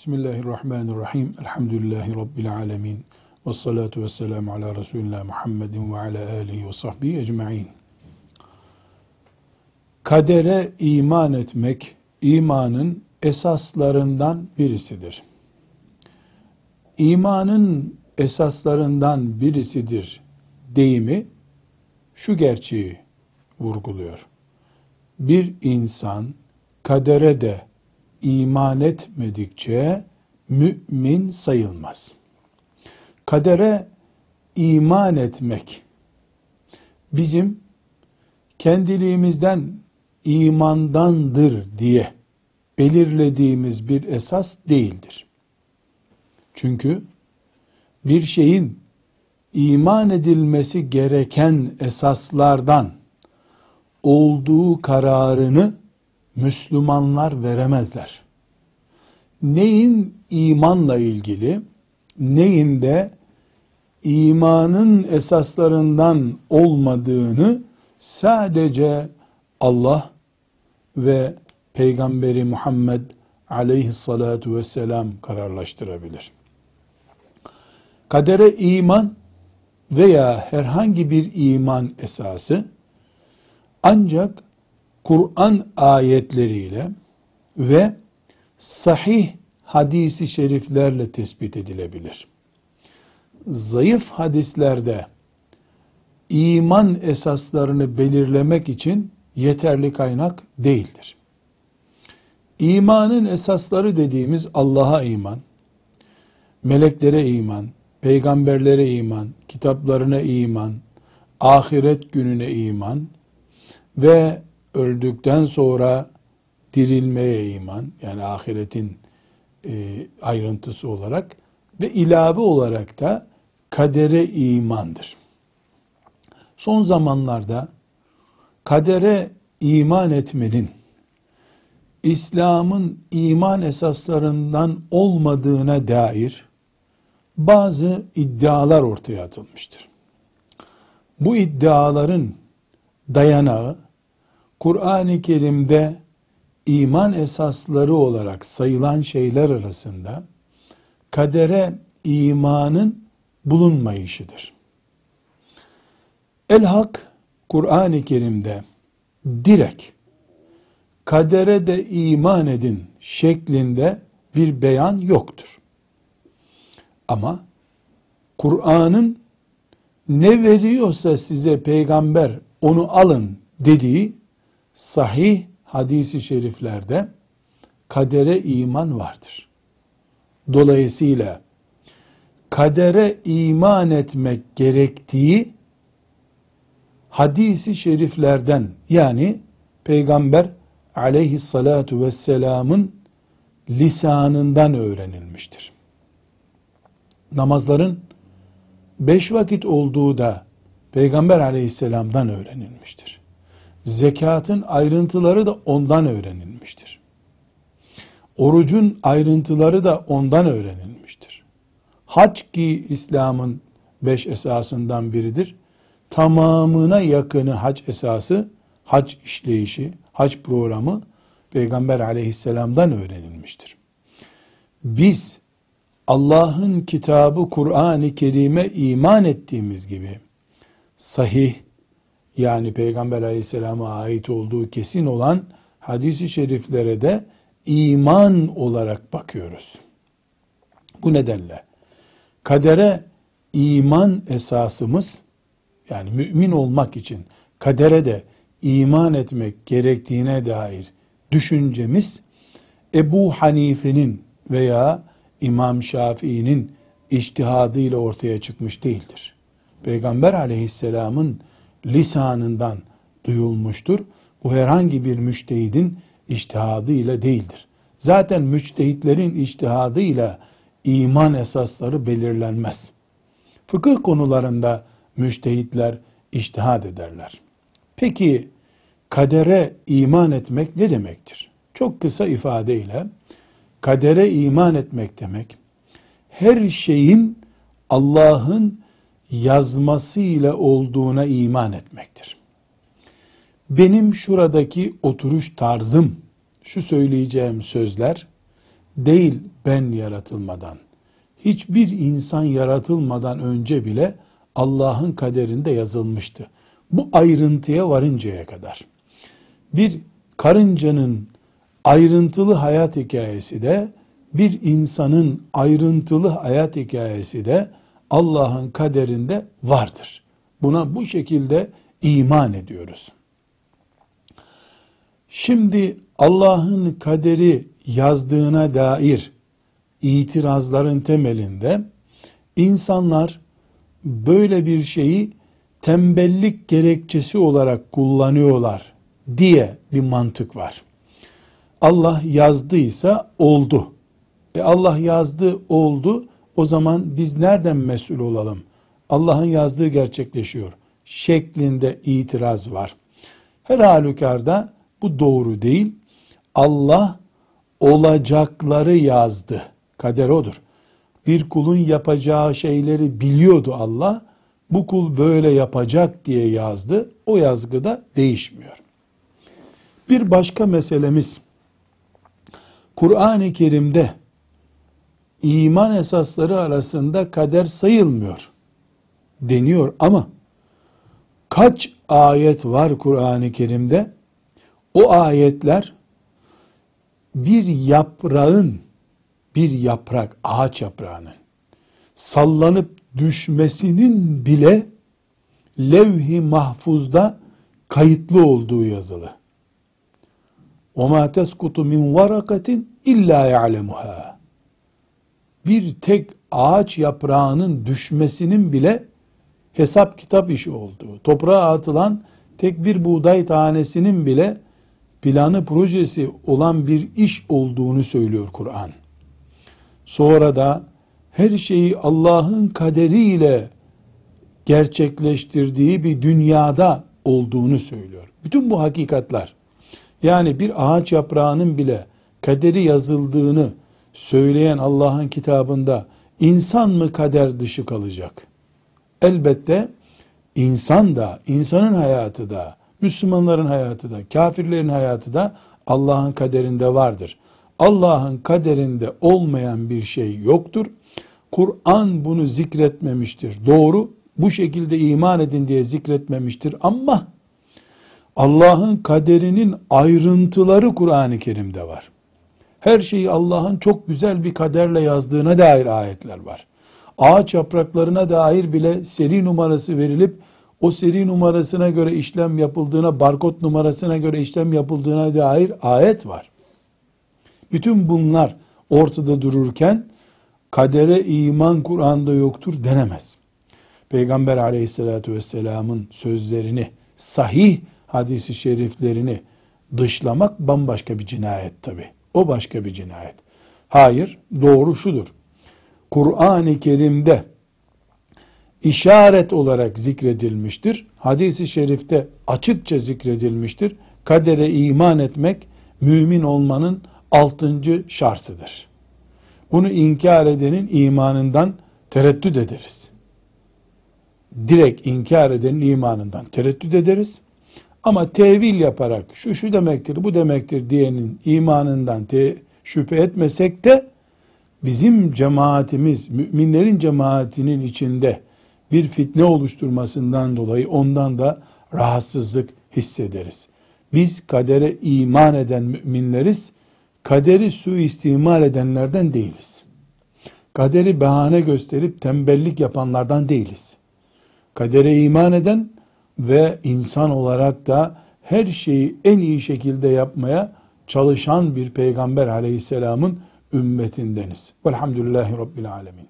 Bismillahirrahmanirrahim. Elhamdülillahi Rabbil alemin. Ve salatu ve selamu ala Resulullah Muhammedin ve ala alihi ve sahbihi ecma'in. Kadere iman etmek, imanın esaslarından birisidir. İmanın esaslarından birisidir deyimi şu gerçeği vurguluyor. Bir insan kadere de iman etmedikçe mümin sayılmaz. Kadere iman etmek bizim kendiliğimizden imandandır diye belirlediğimiz bir esas değildir. Çünkü bir şeyin iman edilmesi gereken esaslardan olduğu kararını Müslümanlar veremezler. Neyin imanla ilgili, neyin de imanın esaslarından olmadığını sadece Allah ve Peygamberi Muhammed aleyhissalatu vesselam kararlaştırabilir. Kadere iman veya herhangi bir iman esası ancak Kur'an ayetleriyle ve sahih hadisi şeriflerle tespit edilebilir. Zayıf hadislerde iman esaslarını belirlemek için yeterli kaynak değildir. İmanın esasları dediğimiz Allah'a iman, meleklere iman, peygamberlere iman, kitaplarına iman, ahiret gününe iman ve öldükten sonra dirilmeye iman yani ahiretin e, ayrıntısı olarak ve ilave olarak da kadere imandır. Son zamanlarda kadere iman etmenin İslam'ın iman esaslarından olmadığına dair bazı iddialar ortaya atılmıştır. Bu iddiaların dayanağı Kur'an-ı Kerim'de iman esasları olarak sayılan şeyler arasında kadere imanın bulunmayışıdır. El-Hak Kur'an-ı Kerim'de direkt kadere de iman edin şeklinde bir beyan yoktur. Ama Kur'an'ın ne veriyorsa size peygamber onu alın dediği sahih hadisi şeriflerde kadere iman vardır. Dolayısıyla kadere iman etmek gerektiği hadisi şeriflerden yani peygamber aleyhissalatu vesselamın lisanından öğrenilmiştir. Namazların beş vakit olduğu da peygamber aleyhisselamdan öğrenilmiştir zekatın ayrıntıları da ondan öğrenilmiştir. Orucun ayrıntıları da ondan öğrenilmiştir. Hac ki İslam'ın beş esasından biridir. Tamamına yakını hac esası, hac işleyişi, hac programı Peygamber aleyhisselamdan öğrenilmiştir. Biz Allah'ın kitabı Kur'an-ı Kerim'e iman ettiğimiz gibi sahih, yani Peygamber aleyhisselama ait olduğu kesin olan hadisi şeriflere de iman olarak bakıyoruz. Bu nedenle kadere iman esasımız yani mümin olmak için kadere de iman etmek gerektiğine dair düşüncemiz Ebu Hanife'nin veya İmam Şafii'nin iştihadıyla ortaya çıkmış değildir. Peygamber aleyhisselamın lisanından duyulmuştur. Bu herhangi bir müştehidin iştihadı ile değildir. Zaten müçtehitlerin iştihadı ile iman esasları belirlenmez. Fıkıh konularında müştehitler iştihad ederler. Peki kadere iman etmek ne demektir? Çok kısa ifadeyle kadere iman etmek demek her şeyin Allah'ın yazmasıyla olduğuna iman etmektir. Benim şuradaki oturuş tarzım, şu söyleyeceğim sözler değil ben yaratılmadan. Hiçbir insan yaratılmadan önce bile Allah'ın kaderinde yazılmıştı. Bu ayrıntıya varıncaya kadar. Bir karıncanın ayrıntılı hayat hikayesi de bir insanın ayrıntılı hayat hikayesi de Allah'ın kaderinde vardır. Buna bu şekilde iman ediyoruz. Şimdi Allah'ın kaderi yazdığına dair itirazların temelinde insanlar böyle bir şeyi tembellik gerekçesi olarak kullanıyorlar diye bir mantık var. Allah yazdıysa oldu. E Allah yazdı oldu. O zaman biz nereden mesul olalım? Allah'ın yazdığı gerçekleşiyor. Şeklinde itiraz var. Her halükarda bu doğru değil. Allah olacakları yazdı. Kader odur. Bir kulun yapacağı şeyleri biliyordu Allah. Bu kul böyle yapacak diye yazdı. O yazgıda değişmiyor. Bir başka meselemiz Kur'an-ı Kerim'de iman esasları arasında kader sayılmıyor deniyor ama kaç ayet var Kur'an-ı Kerim'de? O ayetler bir yaprağın bir yaprak, ağaç yaprağının sallanıp düşmesinin bile levh-i mahfuzda kayıtlı olduğu yazılı. وَمَا تَسْقُطُ مِنْ وَرَقَةٍ اِلَّا يَعْلَمُهَا bir tek ağaç yaprağının düşmesinin bile hesap kitap işi olduğu, toprağa atılan tek bir buğday tanesinin bile planı projesi olan bir iş olduğunu söylüyor Kur'an. Sonra da her şeyi Allah'ın kaderiyle gerçekleştirdiği bir dünyada olduğunu söylüyor. Bütün bu hakikatler yani bir ağaç yaprağının bile kaderi yazıldığını söyleyen Allah'ın kitabında insan mı kader dışı kalacak? Elbette insan da, insanın hayatı da, Müslümanların hayatı da, kafirlerin hayatı da Allah'ın kaderinde vardır. Allah'ın kaderinde olmayan bir şey yoktur. Kur'an bunu zikretmemiştir. Doğru, bu şekilde iman edin diye zikretmemiştir ama Allah'ın kaderinin ayrıntıları Kur'an-ı Kerim'de var. Her şeyi Allah'ın çok güzel bir kaderle yazdığına dair ayetler var. Ağaç yapraklarına dair bile seri numarası verilip o seri numarasına göre işlem yapıldığına, barkod numarasına göre işlem yapıldığına dair ayet var. Bütün bunlar ortada dururken kadere iman Kur'an'da yoktur denemez. Peygamber aleyhissalatü vesselamın sözlerini, sahih hadisi şeriflerini dışlamak bambaşka bir cinayet tabi. O başka bir cinayet. Hayır, doğru şudur. Kur'an-ı Kerim'de işaret olarak zikredilmiştir. Hadis-i şerifte açıkça zikredilmiştir. Kadere iman etmek mümin olmanın altıncı şartıdır. Bunu inkar edenin imanından tereddüt ederiz. Direkt inkar edenin imanından tereddüt ederiz. Ama tevil yaparak şu şu demektir, bu demektir diyenin imanından te şüphe etmesek de bizim cemaatimiz, müminlerin cemaatinin içinde bir fitne oluşturmasından dolayı ondan da rahatsızlık hissederiz. Biz kadere iman eden müminleriz. Kaderi suistimal edenlerden değiliz. Kaderi bahane gösterip tembellik yapanlardan değiliz. Kadere iman eden ve insan olarak da her şeyi en iyi şekilde yapmaya çalışan bir peygamber aleyhisselamın ümmetindeniz. Velhamdülillahi Rabbil Alemin.